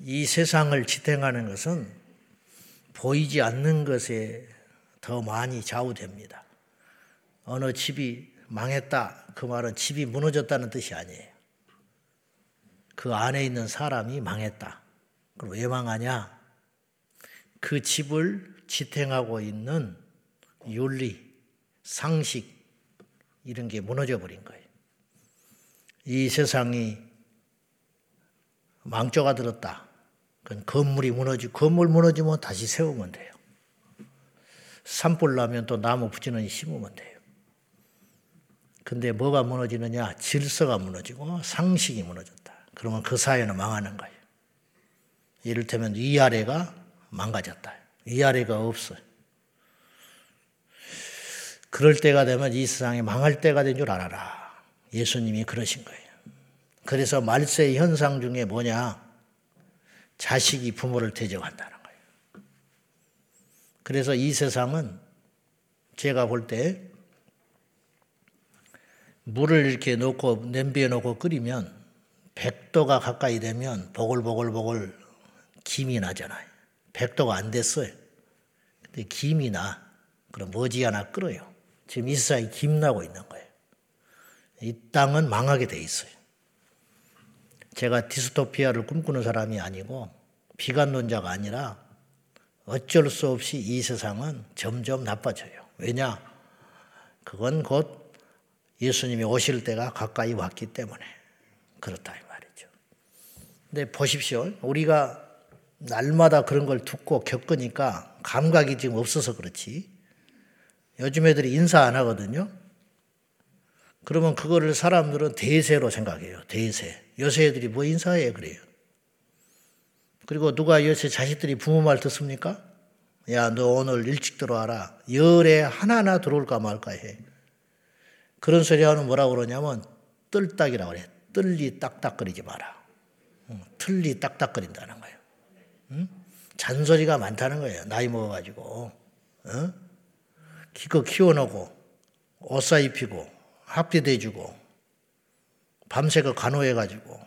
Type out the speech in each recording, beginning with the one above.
이 세상을 지탱하는 것은 보이지 않는 것에 더 많이 좌우됩니다. 어느 집이 망했다. 그 말은 집이 무너졌다는 뜻이 아니에요. 그 안에 있는 사람이 망했다. 그럼 왜 망하냐? 그 집을 지탱하고 있는 윤리, 상식, 이런 게 무너져 버린 거예요. 이 세상이 망조가 들었다. 그건 건물이 무너지고, 건물 무너지면 다시 세우면 돼요. 산불 나면 또 나무 부지런히 심으면 돼요. 근데 뭐가 무너지느냐? 질서가 무너지고 상식이 무너졌다. 그러면 그 사회는 망하는 거예요. 이를테면 위아래가 망가졌다. 위아래가 없어요. 그럴 때가 되면 이 세상이 망할 때가 된 줄 알아라. 예수님이 그러신 거예요. 그래서 말세 현상 중에 뭐냐? 자식이 부모를 대적한다는 거예요. 그래서 이 세상은 제가 볼 때 물을 이렇게 놓고 냄비에 놓고 끓이면 100도가 가까이 되면 보글보글보글 김이 나잖아요. 100도가 안 됐어요. 근데 김이 나. 그럼 머지않아 끓어요. 지금 이 세상에 김 나고 있는 거예요. 이 땅은 망하게 돼 있어요. 제가 디스토피아를 꿈꾸는 사람이 아니고 비관론자가 아니라 어쩔 수 없이 이 세상은 점점 나빠져요. 왜냐? 그건 곧 예수님이 오실 때가 가까이 왔기 때문에 그렇다 이 말이죠. 근데 보십시오. 우리가 날마다 그런 걸 듣고 겪으니까 감각이 지금 없어서 그렇지. 요즘 애들이 인사 안 하거든요. 그러면 그거를 사람들은 대세로 생각해요. 대세. 요새 애들이 뭐 인사해 그래요. 그리고 누가 요새 자식들이 부모 말 듣습니까? 야, 너 오늘 일찍 들어와라. 열에 하나하나 들어올까 말까 해. 그런 소리 하면 뭐라고 그러냐면 뜰딱이라고 그래. 뜰리 딱딱거리지 마라. 틀리 딱딱거린다는 거예요. 응? 잔소리가 많다는 거예요. 나이 먹어가지고. 어? 기껏 키워놓고 옷사 입히고 학비대주고 밤새가 간호해가지고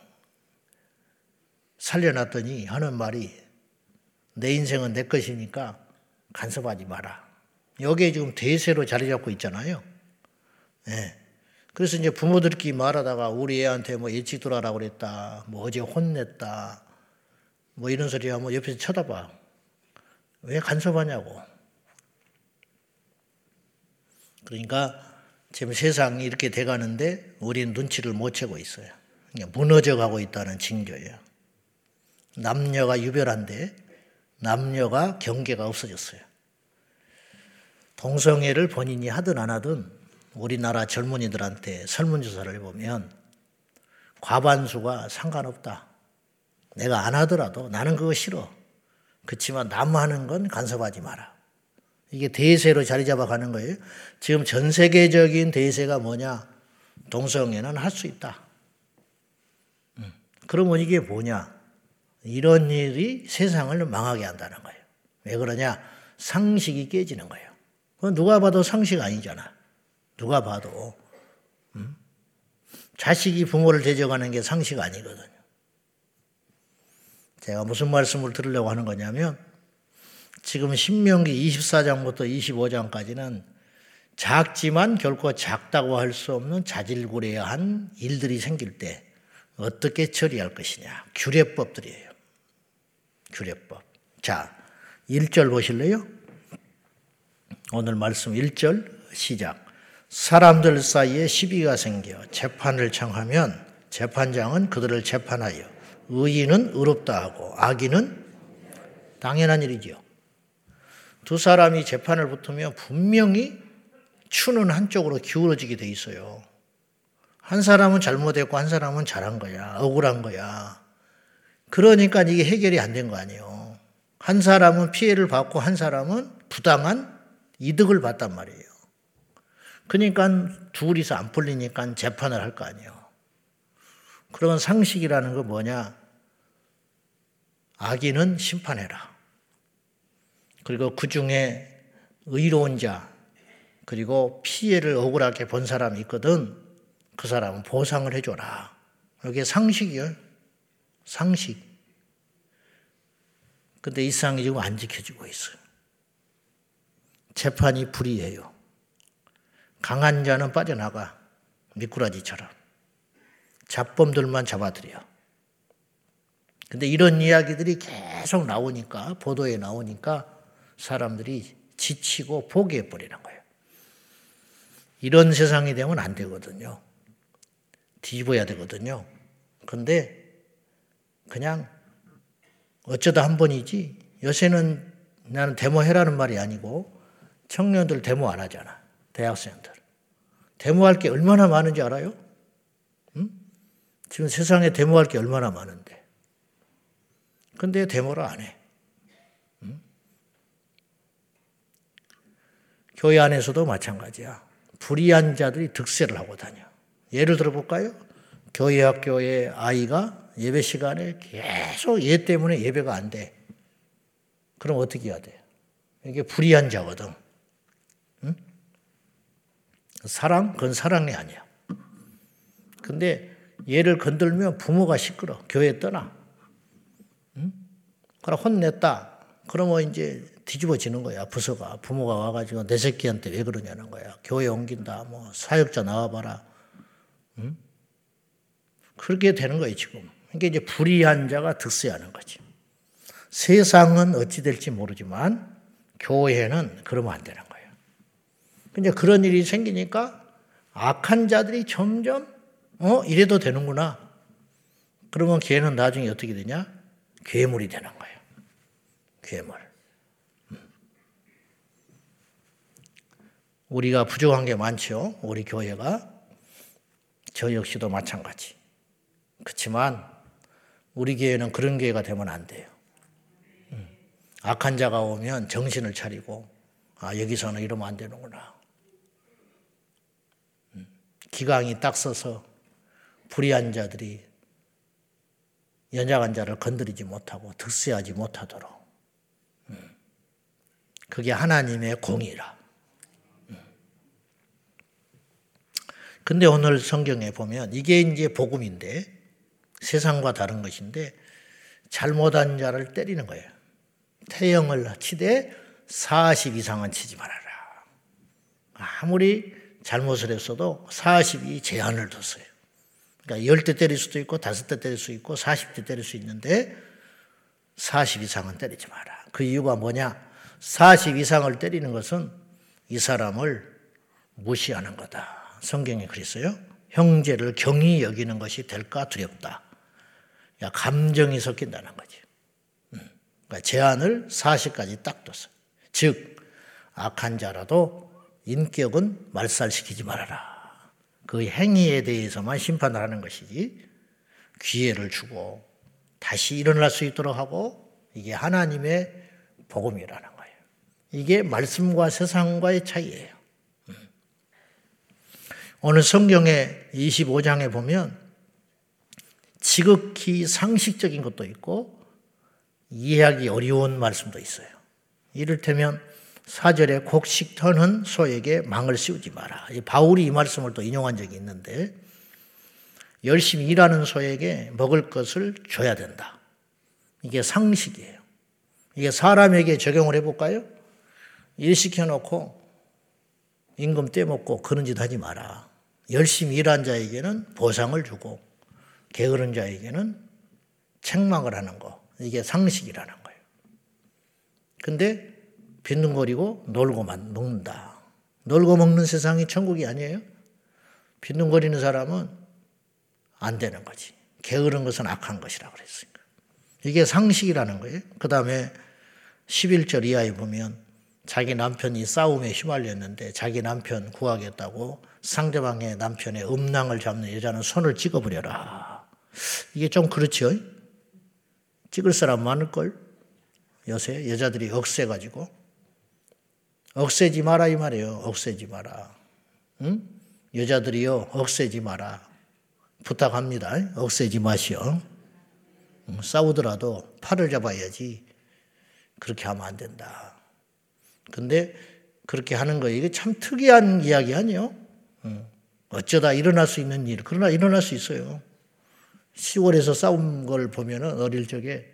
살려놨더니 하는 말이 내 인생은 내 것이니까 간섭하지 마라. 여기에 지금 대세로 자리 잡고 있잖아요. 네. 그래서 이제 부모들끼리 말하다가 우리 애한테 뭐 일찍 들어라고 그랬다. 뭐 어제 혼냈다. 뭐 이런 소리 하면 옆에서 쳐다봐. 왜 간섭하냐고. 그러니까 지금 세상이 이렇게 돼가는데 우리는 눈치를 못 채고 있어요. 무너져 가고 있다는 징조예요. 남녀가 유별한데 남녀가 경계가 없어졌어요. 동성애를 본인이 하든 안 하든 우리나라 젊은이들한테 설문조사를 해보면 과반수가 상관없다. 내가 안 하더라도 나는 그거 싫어. 그렇지만 남 하는 건 간섭하지 마라. 이게 대세로 자리 잡아가는 거예요. 지금 전 세계적인 대세가 뭐냐? 동성애는 할 수 있다. 음. 그러면 이게 뭐냐? 이런 일이 세상을 망하게 한다는 거예요. 왜 그러냐? 상식이 깨지는 거예요. 누가 봐도 상식 아니잖아. 누가 봐도. 음? 자식이 부모를 대적하는 게 상식 아니거든요. 제가 무슨 말씀을 들으려고 하는 거냐면 지금 신명기 24장부터 25장까지는 작지만 결코 작다고 할 수 없는 자질구레한 일들이 생길 때 어떻게 처리할 것이냐. 규례법들이에요. 규례법. 자, 1절 보실래요? 오늘 말씀 1절 시작. 사람들 사이에 시비가 생겨 재판을 청하면 재판장은 그들을 재판하여 의인은 의롭다 하고 악인은 당연한 일이지요. 두 사람이 재판을 붙으면 분명히 추는 한쪽으로 기울어지게 돼 있어요. 한 사람은 잘못했고 한 사람은 잘한 거야. 억울한 거야. 그러니까 이게 해결이 안 된 거 아니에요. 한 사람은 피해를 받고 한 사람은 부당한 이득을 봤단 말이에요. 그러니까 둘이서 안 풀리니까 재판을 할 거 아니에요. 그런 상식이라는 거 뭐냐? 악인은 심판해라. 그리고 그 중에 의로운 자, 그리고 피해를 억울하게 본 사람이 있거든. 그 사람은 보상을 해줘라. 이게 상식이요. 상식. 근데 이 세상이 지금 안 지켜지고 있어요. 재판이 불이해요. 강한 자는 빠져나가 미꾸라지처럼 잡범들만 잡아들여. 근데 이런 이야기들이 계속 나오니까 보도에 나오니까 사람들이 지치고 포기해 버리는 거예요. 이런 세상이 되면 안 되거든요. 뒤집어야 되거든요. 근데 그냥 어쩌다 한 번이지 요새는 나는 데모해라는 말이 아니고 청년들 데모 안 하잖아. 대학생들. 데모할 게 얼마나 많은지 알아요? 응? 지금 세상에 데모할 게 얼마나 많은데. 근데 데모를 안 해. 교회 안에서도 마찬가지야. 불의한 자들이 득세를 하고 다녀. 예를 들어 볼까요? 교회 학교의 아이가 예배 시간에 계속 얘 때문에 예배가 안 돼. 그럼 어떻게 해야 돼? 이게 불의한 자거든. 응? 사랑? 그건 사랑이 아니야. 근데 얘를 건들면 부모가 시끄러. 교회 떠나. 응? 그럼 혼냈다. 그러면 이제 뒤집어지는 거야. 부서가. 부모가 와가지고 내 새끼한테 왜 그러냐는 거야. 교회 옮긴다. 뭐 사역자 나와봐라. 응? 그렇게 되는 거예요, 지금. 그러니까 이제 불의한 자가 득세하는 거지. 세상은 어찌 될지 모르지만 교회는 그러면 안 되는 거예요. 이제 그런 일이 생기니까 악한 자들이 점점 어 이래도 되는구나. 그러면 걔는 나중에 어떻게 되냐? 괴물이 되는 거예요. 괴물. 우리가 부족한 게 많죠. 우리 교회가 저 역시도 마찬가지. 그렇지만 우리 교회는 그런 교회가 되면 안 돼요. 음. 악한 자가 오면 정신을 차리고 아 여기서는 이러면 안 되는구나. 음. 기강이 딱 서서 불의한 자들이 연약한 자를 건드리지 못하고 득세하지 못하도록 음. 그게 하나님의 공이라. 근데 오늘 성경에 보면 이게 이제 복음인데 세상과 다른 것인데 잘못한 자를 때리는 거예요. 태형을 치되 40 이상은 치지 말아라. 아무리 잘못을 했어도 40이 제한을 뒀어요. 그러니까 10대 때릴 수도 있고 5대 때릴 수 있고 40대 때릴 수 있는데 40 이상은 때리지 마라. 그 이유가 뭐냐? 40 이상을 때리는 것은 이 사람을 무시하는 거다. 성경에 그랬어요. 형제를 경히 여기는 것이 될까 두렵다. 감정이 섞인다는 거지. 음. 그러니까 제한을 40까지 딱 뒀어. 즉, 악한 자라도 인격은 말살시키지 말아라. 그 행위에 대해서만 심판을 하는 것이지, 기회를 주고, 다시 일어날 수 있도록 하고, 이게 하나님의 복음이라는 거예요. 이게 말씀과 세상과의 차이예요. 음. 오늘 성경의 25장에 보면 지극히 상식적인 것도 있고 이해하기 어려운 말씀도 있어요. 이를테면 사절에 곡식 터는 소에게 망을 씌우지 마라. 바울이 이 말씀을 또 인용한 적이 있는데 열심히 일하는 소에게 먹을 것을 줘야 된다. 이게 상식이에요. 이게 사람에게 적용을 해볼까요? 일 시켜놓고 임금 떼먹고 그런 짓 하지 마라. 열심히 일한 자에게는 보상을 주고 게으른 자에게는 책망을 하는 거. 이게 상식이라는 거예요. 근데 빈둥거리고 놀고만 먹는다. 놀고 먹는 세상이 천국이 아니에요? 빈둥거리는 사람은 안 되는 거지. 게으른 것은 악한 것이라고 그랬으니까. 이게 상식이라는 거예요. 그 다음에 11절 이하에 보면 자기 남편이 싸움에 휘말렸는데 자기 남편 구하겠다고 상대방의 남편의 음낭을 잡는 여자는 손을 찍어버려라. 이게 좀 그렇죠? 찍을 사람 많을걸? 요새 여자들이 억세가지고. 억세지 마라 이 말이에요. 억세지 마라. 응? 여자들이요, 억세지 마라. 부탁합니다. 억세지 마시오. 싸우더라도 팔을 잡아야지. 그렇게 하면 안 된다. 근데 그렇게 하는 거 이게 참 특이한 이야기 아니요? 어쩌다 일어날 수 있는 일. 그러나 일어날 수 있어요. 시골에서 싸운 걸 보면은 어릴 적에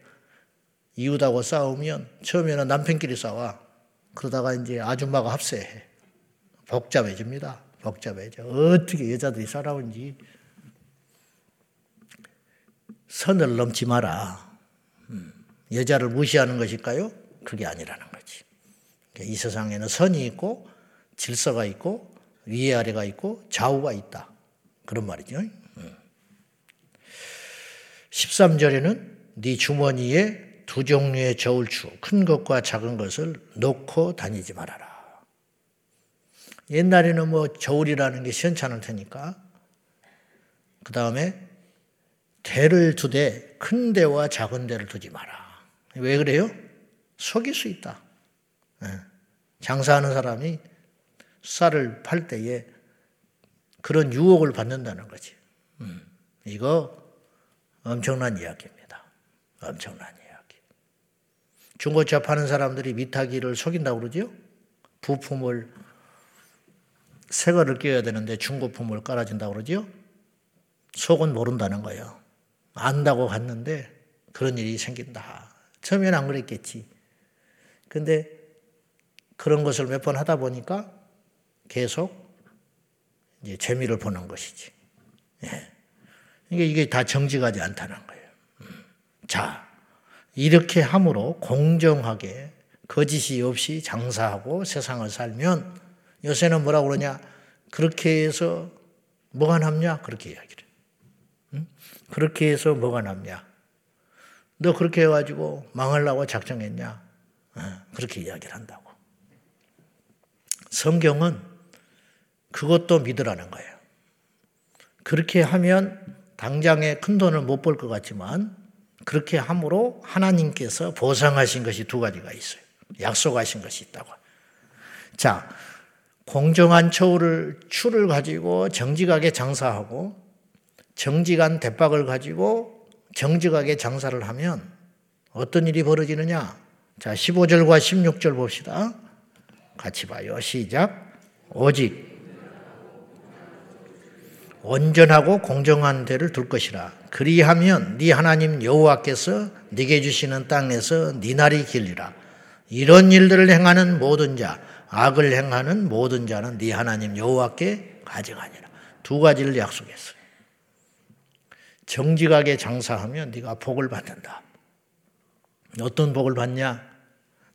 이웃하고 싸우면 처음에는 남편끼리 싸워. 그러다가 이제 아줌마가 합세해. 복잡해집니다. 복잡해져. 어떻게 여자들이 살아온지. 선을 넘지 마라. 음, 여자를 무시하는 것일까요? 그게 아니라는 거지. 이 세상에는 선이 있고 질서가 있고 위에 아래가 있고 좌우가 있다. 그런 말이죠. 13절에는 네 주머니에 두 종류의 저울추, 큰 것과 작은 것을 놓고 다니지 말아라. 옛날에는 뭐 저울이라는 게 시원찮을 테니까. 그 다음에 대를 두되 큰 대와 작은 대를 두지 마라. 왜 그래요? 속일 수 있다. 예. 장사하는 사람이 쌀을 팔 때에 그런 유혹을 받는다는 거지. 음. 이거 엄청난 이야기입니다. 엄청난 이야기. 중고차 파는 사람들이 미타기를 속인다고 그러죠? 부품을 새 거를 껴야 되는데 중고품을 깔아준다고 그러죠? 속은 모른다는 거예요. 안다고 갔는데 그런 일이 생긴다. 처음에는 안 그랬겠지. 근데 그런 것을 몇 번 하다 보니까 계속 이제 재미를 보는 것이지. 예. 이게 이게 다 정직하지 않다는 거예요. 음. 자, 이렇게 함으로 공정하게 거짓이 없이 장사하고 세상을 살면 요새는 뭐라 그러냐? 그렇게 해서 뭐가 남냐? 그렇게 이야기를. 응? 그렇게 해서 뭐가 남냐? 너 그렇게 해가지고 망하려고 작정했냐? 어, 그렇게 이야기를 한다고. 성경은 그것도 믿으라는 거예요. 그렇게 하면 당장에 큰 돈을 못 벌 것 같지만 그렇게 함으로 하나님께서 보상하신 것이 두 가지가 있어요. 약속하신 것이 있다고. 자, 공정한 처우를 추를 가지고 정직하게 장사하고 정직한 대박을 가지고 정직하게 장사를 하면 어떤 일이 벌어지느냐? 자, 15절과 16절 봅시다. 같이 봐요. 시작. 오직 온전하고 공정한 데를 둘 것이라. 그리하면 네 하나님 여호와께서 네게 주시는 땅에서 네 날이 길리라. 이런 일들을 행하는 모든 자, 악을 행하는 모든 자는 네 하나님 여호와께 가져가니라. 두 가지를 약속했어요. 정직하게 장사하면 네가 복을 받는다. 어떤 복을 받냐?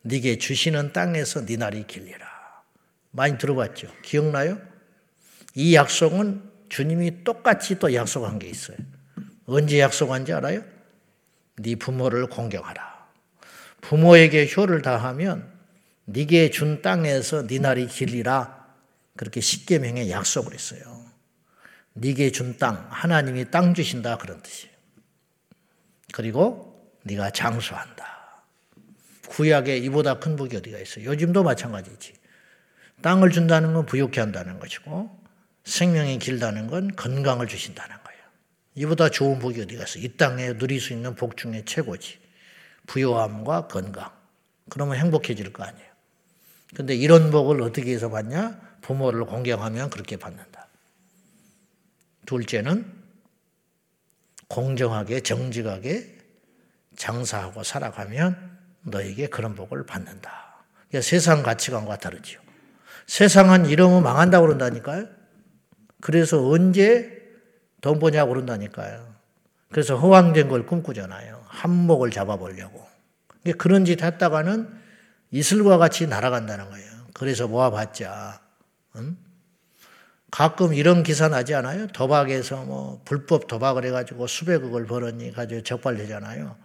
네게 주시는 땅에서 네 날이 길리라. 많이 들어봤죠? 기억나요? 이 약속은 주님이 똑같이 또 약속한 게 있어요. 언제 약속한지 알아요? 네 부모를 공경하라. 부모에게 효를 다하면 네게 준 땅에서 네 날이 길리라 그렇게 십계명에 약속을 했어요. 네게 준 땅, 하나님이 땅 주신다 그런 뜻이에요. 그리고 네가 장수한다. 구약에 이보다 큰 복이 어디가 있어요? 요즘도 마찬가지지. 땅을 준다는 건 부욕케 한다는 것이고 생명이 길다는 건 건강을 주신다는 거예요. 이보다 좋은 복이 어디가 있어? 이 땅에 누릴 수 있는 복 중에 최고지. 부요함과 건강. 그러면 행복해질 거 아니에요. 근데 이런 복을 어떻게 해서 받냐? 부모를 공경하면 그렇게 받는다. 둘째는 공정하게 정직하게 장사하고 살아가면 너에게 그런 복을 받는다. 세상 가치관과 다르지요. 세상은 이러면 망한다고 그런다니까요. 그래서 언제 돈 버냐고 그런다니까요. 그래서 허황된 걸 꿈꾸잖아요. 한몫을 잡아보려고. 그런 짓 했다가는 이슬과 같이 날아간다는 거예요. 그래서 모아봤자, 응? 가끔 이런 기사 나지 않아요? 도박에서 뭐 불법 도박을 해가지고 수백억을 벌었니 가지고 적발되잖아요.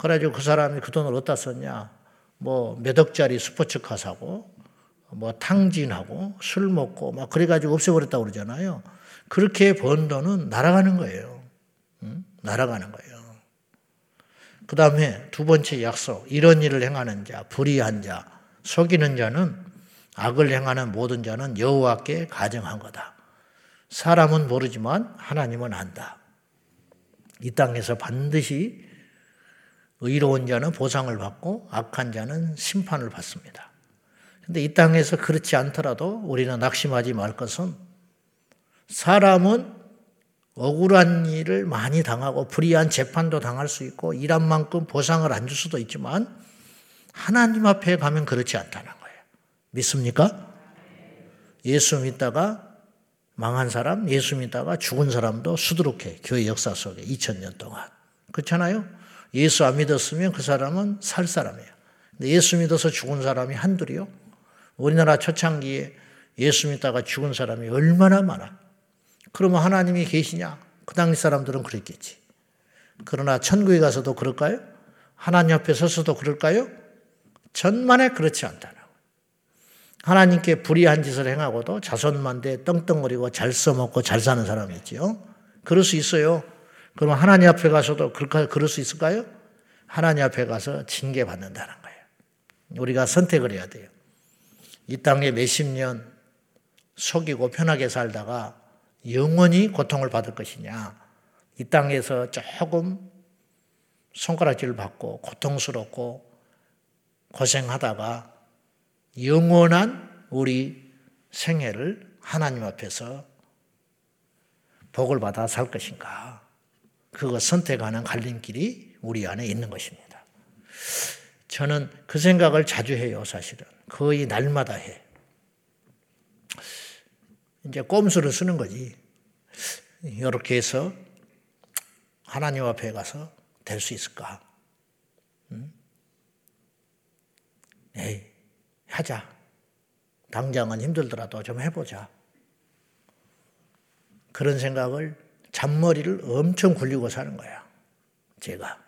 그래가지고 그 사람이 그 돈을 어디다 썼냐? 뭐 몇 억짜리 스포츠카 사고, 뭐 탕진하고 술 먹고 막 그래가지고 없애버렸다고 그러잖아요. 그렇게 번 돈은 날아가는 거예요. 응? 날아가는 거예요. 그 다음에 두 번째 약속. 이런 일을 행하는 자, 불의한 자, 속이는 자는 악을 행하는 모든 자는 여호와께 가정한 거다. 사람은 모르지만 하나님은 안다. 이 땅에서 반드시 의로운 자는 보상을 받고 악한 자는 심판을 받습니다. 근데 이 땅에서 그렇지 않더라도 우리는 낙심하지 말 것은 사람은 억울한 일을 많이 당하고 불의한 재판도 당할 수 있고 일한 만큼 보상을 안 줄 수도 있지만 하나님 앞에 가면 그렇지 않다는 거예요. 믿습니까? 예수 믿다가 망한 사람, 예수 믿다가 죽은 사람도 수두룩해. 교회 역사 속에 2000년 동안. 그렇잖아요? 예수 안 믿었으면 그 사람은 살 사람이에요. 근데 예수 믿어서 죽은 사람이 한둘이요? 우리나라 초창기에 예수 믿다가 죽은 사람이 얼마나 많아. 그러면 하나님이 계시냐? 그 당시 사람들은 그랬겠지. 그러나 천국에 가서도 그럴까요? 하나님 앞에 서서도 그럴까요? 전만에 그렇지 않다는 하나님께 불의한 짓을 행하고도 자손만대 떵떵거리고 잘 써먹고 잘 사는 사람이 있지요. 그럴 수 있어요. 그럼 하나님 앞에 가서도 그럴 수 있을까요? 하나님 앞에 가서 징계받는다는 거예요. 우리가 선택을 해야 돼요. 이 땅에 몇십 년 속이고 편하게 살다가 영원히 고통을 받을 것이냐. 이 땅에서 조금 손가락질을 받고 고통스럽고 고생하다가 영원한 우리 생애를 하나님 앞에서 복을 받아 살 것인가. 그거 선택하는 갈림길이 우리 안에 있는 것입니다. 저는 그 생각을 자주 해요, 사실은. 거의 날마다 해. 이제 꼼수를 쓰는 거지. 이렇게 해서 하나님 앞에 가서 될 수 있을까? 응? 에이, 하자. 당장은 힘들더라도 좀 해보자. 그런 생각을 잔머리를 엄청 굴리고 사는 거야. 제가.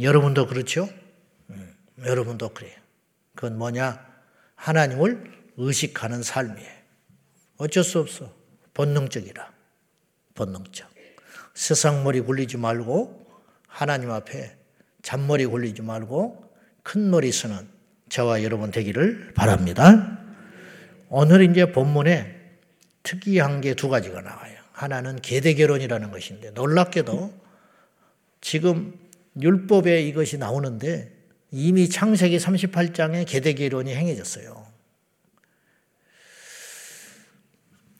여러분도 그렇죠? 음, 여러분도 그래요. 그건 뭐냐? 하나님을 의식하는 삶이에요. 어쩔 수 없어. 본능적이라. 본능적. 세상 머리 굴리지 말고 하나님 앞에 잔머리 굴리지 말고 큰 머리 쓰는 저와 여러분 되기를 바랍니다. 오늘 이제 본문에 특이한 게 두 가지가 나와요. 하나는 계대 결혼이라는 것인데 놀랍게도 지금 율법에 이것이 나오는데 이미 창세기 38장에 계대 결혼이 행해졌어요.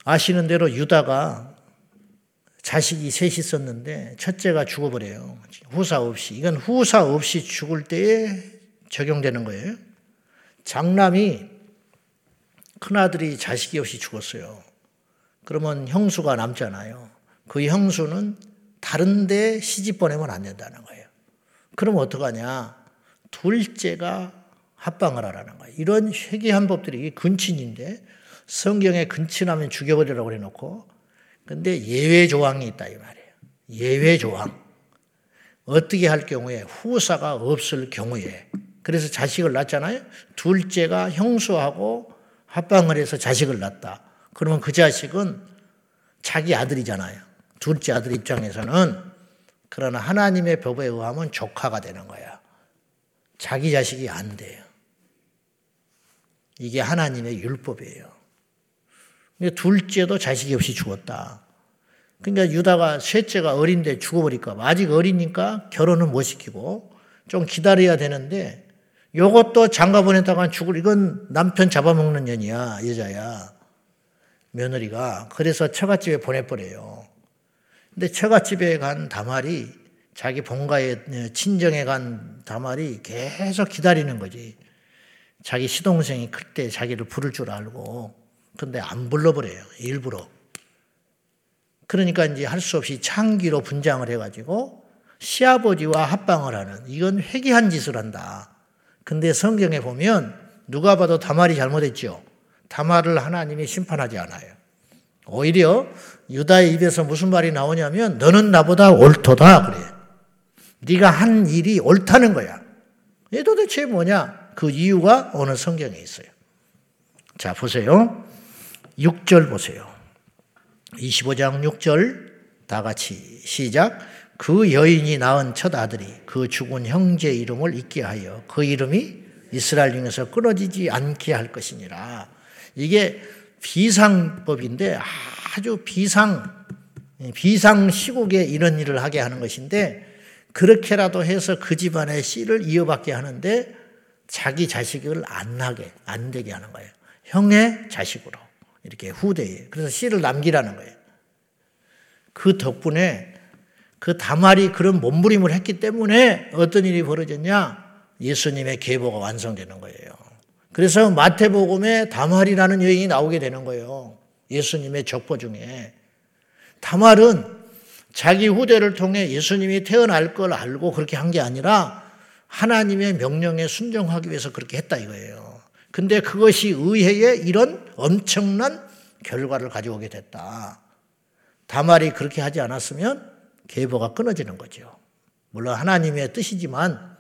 아시는 대로 유다가 자식이 셋 있었는데 첫째가 죽어버려요. 후사 없이. 이건 후사 없이 죽을 때에 적용되는 거예요. 장남이 큰아들이 자식이 없이 죽었어요. 그러면 형수가 남잖아요. 그 형수는 다른데 시집 보내면 안 된다는 거예요. 그럼 어떡하냐? 둘째가 합방을 하라는 거예요. 이런 회개한 법들이 근친인데 성경에 근친하면 죽여버리라고 해놓고 근데 예외 조항이 있다 이 말이에요. 예외 조항. 어떻게 할 경우에 후사가 없을 경우에 그래서 자식을 낳잖아요. 둘째가 형수하고 합방을 해서 자식을 낳았다. 그러면 그 자식은 자기 아들이잖아요. 둘째 아들 입장에서는 그러나 하나님의 법에 의하면 조카가 되는 거야. 자기 자식이 안 돼요. 이게 하나님의 율법이에요. 둘째도 자식이 없이 죽었다. 그러니까 유다가 셋째가 어린데 죽어버릴까 봐. 아직 어리니까 결혼은 못 시키고 좀 기다려야 되는데 요것도 장가 보냈다가 죽을 이건 남편 잡아먹는 년이야 여자야 며느리가 그래서 처갓집에 보내버려요. 근데 처갓집에 간 다말이 자기 본가에 친정에 간 다말이 계속 기다리는 거지. 자기 시동생이 클 때 자기를 부를 줄 알고 근데 안 불러버려요 일부러. 그러니까 이제 할 수 없이 창기로 분장을 해가지고 시아버지와 합방을 하는 이건 회개한 짓을 한다. 근데 성경에 보면 누가 봐도 다말이 잘못했죠. 다말을 하나님이 심판하지 않아요. 오히려 유다의 입에서 무슨 말이 나오냐면 너는 나보다 옳도다 그래. 네가 한 일이 옳다는 거야. 이 도대체 뭐냐? 그 이유가 오늘 성경에 있어요. 자, 보세요. 6절 보세요. 25장 6절 다 같이 시작. 그 여인이 낳은 첫 아들이 그 죽은 형제 이름을 잊게 하여 그 이름이 이스라엘 중에서 끊어지지 않게 할 것이니라. 이게 비상법인데 아주 비상, 비상 시국에 이런 일을 하게 하는 것인데 그렇게라도 해서 그 집안의 씨를 이어받게 하는데 자기 자식을 안 나게, 안 되게 하는 거예요. 형의 자식으로. 이렇게 후대에. 그래서 씨를 남기라는 거예요. 그 덕분에 그 다말이 그런 몸부림을 했기 때문에 어떤 일이 벌어졌냐? 예수님의 계보가 완성되는 거예요. 그래서 마태복음에 다말이라는 여인이 나오게 되는 거예요. 예수님의 적보 중에. 다말은 자기 후대를 통해 예수님이 태어날 걸 알고 그렇게 한 게 아니라 하나님의 명령에 순종하기 위해서 그렇게 했다 이거예요. 근데 그것이 의회에 이런 엄청난 결과를 가져오게 됐다. 다말이 그렇게 하지 않았으면 계보가 끊어지는 거죠. 물론 하나님의 뜻이지만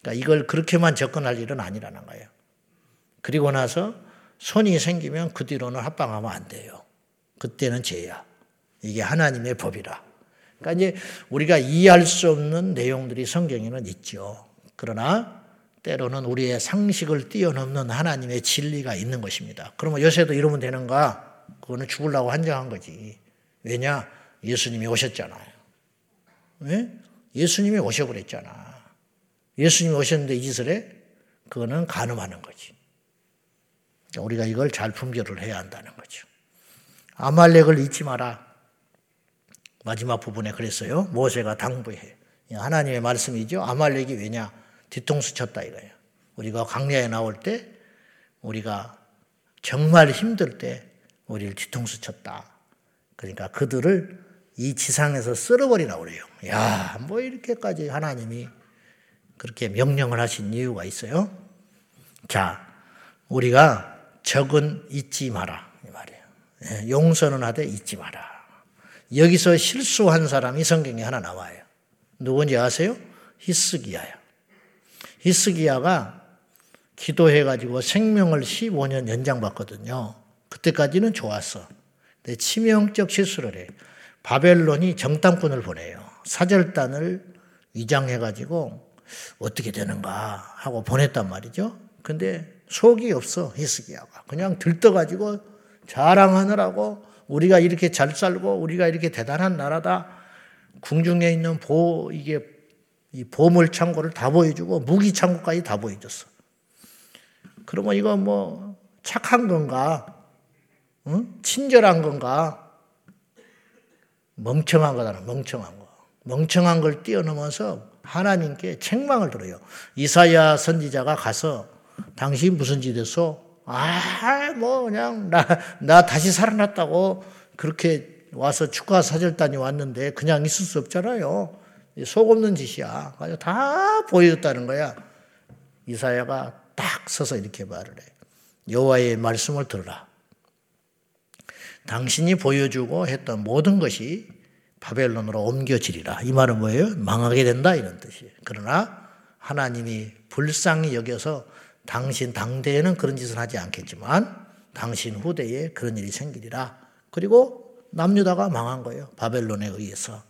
그러니까 이걸 그렇게만 접근할 일은 아니라는 거예요. 그리고 나서 손이 생기면 그 뒤로는 합방하면 안 돼요. 그때는 죄야. 이게 하나님의 법이라. 그러니까 이제 우리가 이해할 수 없는 내용들이 성경에는 있죠. 그러나 때로는 우리의 상식을 뛰어넘는 하나님의 진리가 있는 것입니다. 그러면 요새도 이러면 되는가? 그거는 죽으려고 한정한 거지. 왜냐? 예수님이 오셨잖아요. 왜? 예수님이 오셔버렸잖아. 예수님이 오셨는데 이 짓을 해? 그거는 가늠하는 거지. 우리가 이걸 잘 분별을 해야 한다는 거죠. 아말렉을 잊지 마라. 마지막 부분에 그랬어요. 모세가 당부해. 하나님의 말씀이죠. 아말렉이 왜냐? 뒤통수 쳤다 이거예요. 우리가 광야에 나올 때 우리가 정말 힘들 때 우리를 뒤통수 쳤다. 그러니까 그들을 이 지상에서 쓸어버리라고 그래요. 야, 뭐 이렇게까지 하나님이 그렇게 명령을 하신 이유가 있어요. 자, 우리가 적은 잊지 마라. 이 말이에요. 예, 용서는 하되 잊지 마라. 여기서 실수한 사람이 성경에 하나 나와요. 누군지 아세요? 히스기야요. 히스기야가 기도해가지고 생명을 15년 연장받거든요. 그때까지는 좋았어. 근데 치명적 실수를 해. 바벨론이 정탐꾼을 보내요. 사절단을 위장해가지고 어떻게 되는가 하고 보냈단 말이죠. 근데 속이 없어, 히스기야가. 그냥 들떠가지고 자랑하느라고 우리가 이렇게 잘 살고 우리가 이렇게 대단한 나라다. 궁중에 있는 보, 이게 이 보물 창고를 다 보여주고 무기 창고까지 다 보여줬어. 그러면 이거 뭐 착한 건가? 응? 친절한 건가? 멍청한 거다, 멍청한 거. 멍청한 걸 뛰어넘어서 하나님께 책망을 들어요. 이사야 선지자가 가서 당신 무슨 짓 했어? 아, 뭐 그냥 나, 나 다시 살아났다고 그렇게 와서 축하 사절단이 왔는데 그냥 있을 수 없잖아요. 속 없는 짓이야. 다 보여줬다는 거야. 이사야가 딱 서서 이렇게 말을 해. 여호와의 말씀을 들으라. 당신이 보여주고 했던 모든 것이 바벨론으로 옮겨지리라. 이 말은 뭐예요? 망하게 된다 이런 뜻이에요. 그러나 하나님이 불쌍히 여겨서 당신 당대에는 그런 짓을 하지 않겠지만 당신 후대에 그런 일이 생기리라. 그리고 남유다가 망한 거예요. 바벨론에 의해서.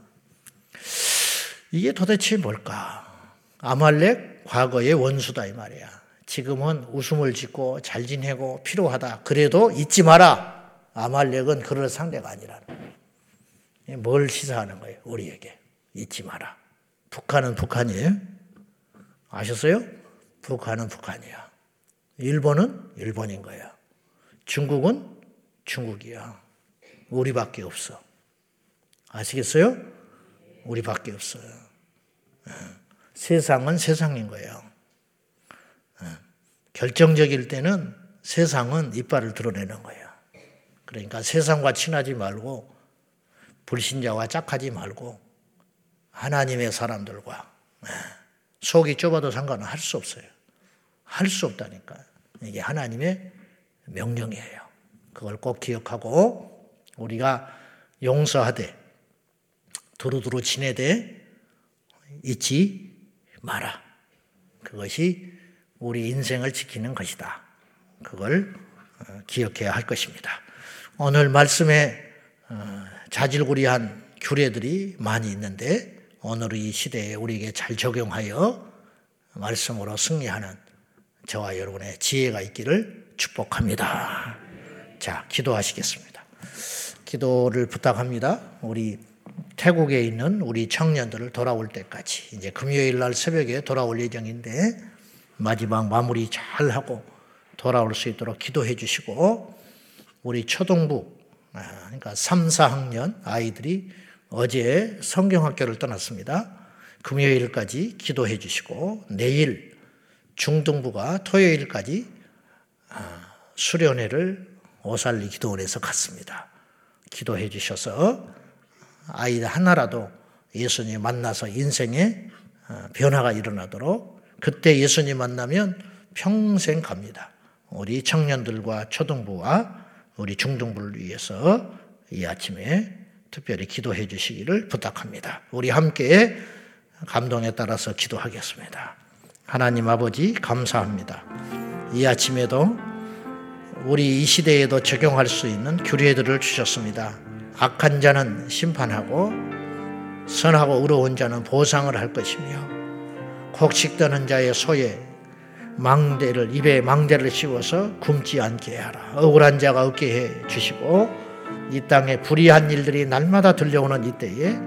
이게 도대체 뭘까? 아말렉 과거의 원수다 이 말이야. 지금은 웃음을 짓고 잘 지내고 필요하다. 그래도 잊지 마라. 아말렉은 그럴 상대가 거예요. 뭘 시사하는 거예요? 우리에게. 잊지 마라. 북한은 북한이에요? 아셨어요? 북한은 북한이야. 일본은 일본인 거야. 중국은 중국이야. 우리밖에 없어. 아시겠어요? 우리밖에 없어요. 예. 세상은 세상인 거예요. 예. 결정적일 때는 세상은 이빨을 드러내는 거예요. 그러니까 세상과 친하지 말고 불신자와 짝하지 말고 하나님의 사람들과 예. 속이 좁아도 상관은 할 수 없어요. 할 수 없다니까. 이게 하나님의 명령이에요. 그걸 꼭 기억하고 우리가 용서하되 두루두루 지내되 잊지 마라. 그것이 우리 인생을 지키는 것이다. 그걸 어, 기억해야 할 것입니다. 오늘 말씀에 어, 자질구리한 규례들이 많이 있는데 오늘 이 시대에 우리에게 잘 적용하여 말씀으로 승리하는 저와 여러분의 지혜가 있기를 축복합니다. 자, 기도하시겠습니다. 기도를 부탁합니다. 우리 태국에 있는 우리 청년들을 돌아올 때까지 이제 금요일 날 새벽에 돌아올 예정인데 마지막 마무리 잘 하고 돌아올 수 있도록 기도해 주시고 우리 초등부 아, 그러니까 3, 4학년 아이들이 어제 성경학교를 떠났습니다. 금요일까지 기도해 주시고 내일 중등부가 토요일까지 아, 수련회를 오살리 기도원에서 갔습니다. 기도해 주셔서 아이 하나라도 예수님 만나서 인생에 아, 변화가 일어나도록 그때 예수님 만나면 평생 갑니다. 우리 청년들과 초등부와 우리 중등부를 위해서 이 아침에 특별히 기도해 주시기를 부탁합니다. 우리 함께 감동에 따라서 기도하겠습니다. 하나님 아버지 감사합니다. 이 아침에도 우리 이 시대에도 적용할 수 있는 규례들을 주셨습니다. 악한 자는 심판하고 선하고 의로운 자는 보상을 할 것이며 곡식되는 자의 소에 망대를 입에 망대를 씌워서 굶지 않게 하라. 억울한 자가 없게 해 주시고 이 땅에 불의한 일들이 날마다 들려오는 이때에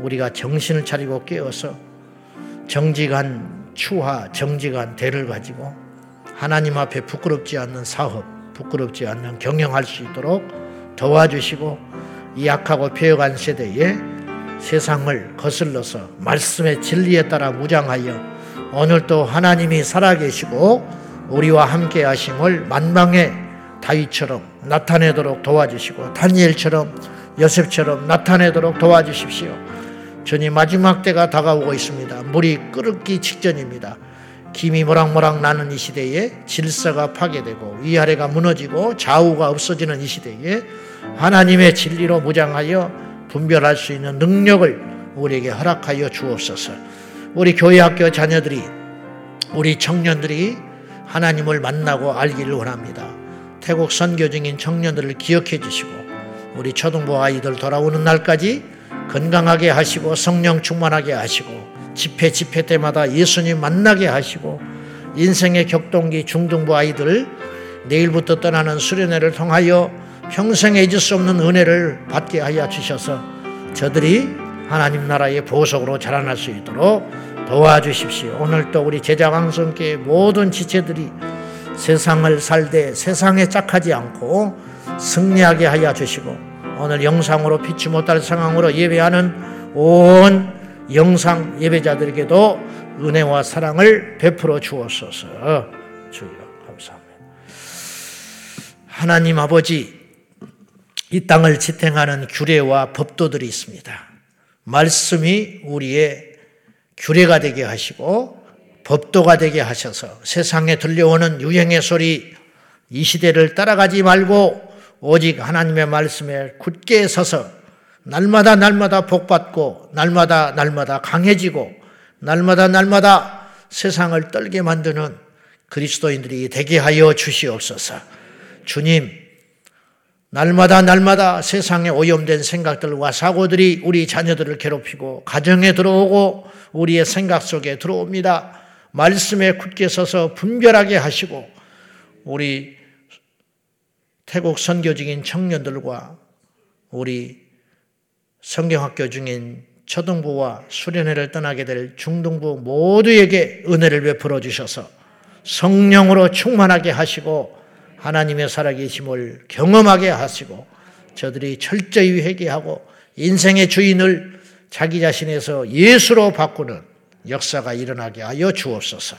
우리가 정신을 차리고 깨어서 정직한 추하, 정직한 대를 가지고 하나님 앞에 부끄럽지 않는 사업, 부끄럽지 않는 경영할 수 있도록 도와주시고 이 약하고 폐역한 세대에 세상을 거슬러서 말씀의 진리에 따라 무장하여 오늘도 하나님이 살아계시고 우리와 함께 하심을 만방의 다윗처럼 나타내도록 도와주시고 다니엘처럼 요셉처럼 나타내도록 도와주십시오. 주님 마지막 때가 다가오고 있습니다. 물이 끓기 직전입니다. 김이 모락모락 나는 이 시대에 질서가 파괴되고 위아래가 무너지고 좌우가 없어지는 이 시대에 하나님의 진리로 무장하여 분별할 수 있는 능력을 우리에게 허락하여 주옵소서. 우리 교회 학교 자녀들이 우리 청년들이 하나님을 만나고 알기를 원합니다. 태국 선교 중인 청년들을 기억해 주시고 우리 초등부 아이들 돌아오는 날까지 건강하게 하시고 성령 충만하게 하시고 집회 집회 때마다 예수님 만나게 하시고 인생의 격동기 중등부 아이들 내일부터 떠나는 수련회를 통하여 평생 잊을 수 없는 은혜를 받게 하여 주셔서 저들이 하나님 나라의 보석으로 자라날 수 있도록 도와주십시오. 오늘도 우리 제자 왕성교회 모든 지체들이 세상을 살되 세상에 짝하지 않고 승리하게 하여 주시고 오늘 영상으로 피치 못할 상황으로 예배하는 온 영상 예배자들에게도 은혜와 사랑을 베풀어 주옵소서. 주여 감사합니다. 하나님 아버지 이 땅을 지탱하는 규례와 법도들이 있습니다. 말씀이 우리의 규례가 되게 하시고 법도가 되게 하셔서 세상에 들려오는 유행의 소리 이 시대를 따라가지 말고 오직 하나님의 말씀에 굳게 서서 날마다 날마다 복받고 날마다 날마다 강해지고 날마다 날마다 세상을 떨게 만드는 그리스도인들이 되게 하여 주시옵소서. 주님, 날마다 날마다 세상에 오염된 생각들과 사고들이 우리 자녀들을 괴롭히고 가정에 들어오고 우리의 생각 속에 들어옵니다. 말씀에 굳게 서서 분별하게 하시고 우리 태국 선교 중인 청년들과 우리 성경학교 중인 초등부와 수련회를 떠나게 될 중등부 모두에게 은혜를 베풀어 주셔서 성령으로 충만하게 하시고 하나님의 살아계심을 경험하게 하시고 저들이 철저히 회개하고 인생의 주인을 자기 자신에서 예수로 바꾸는 역사가 일어나게 하여 주옵소서.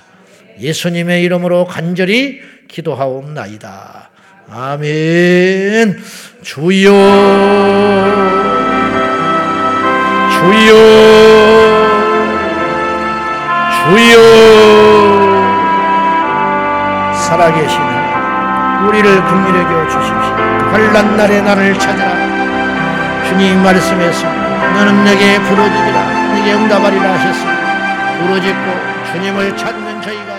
예수님의 이름으로 간절히 기도하옵나이다. 아멘. 주여, 주여, 주여, 살아계시는 우리를 긍휼히 여겨 주십시오. 환란 날에 나를 찾아라. 주님 말씀에서 너는 내게 부르짖으라. 내게 응답하리라 하셨습니다. 부르짖고 주님을 찾는 저희가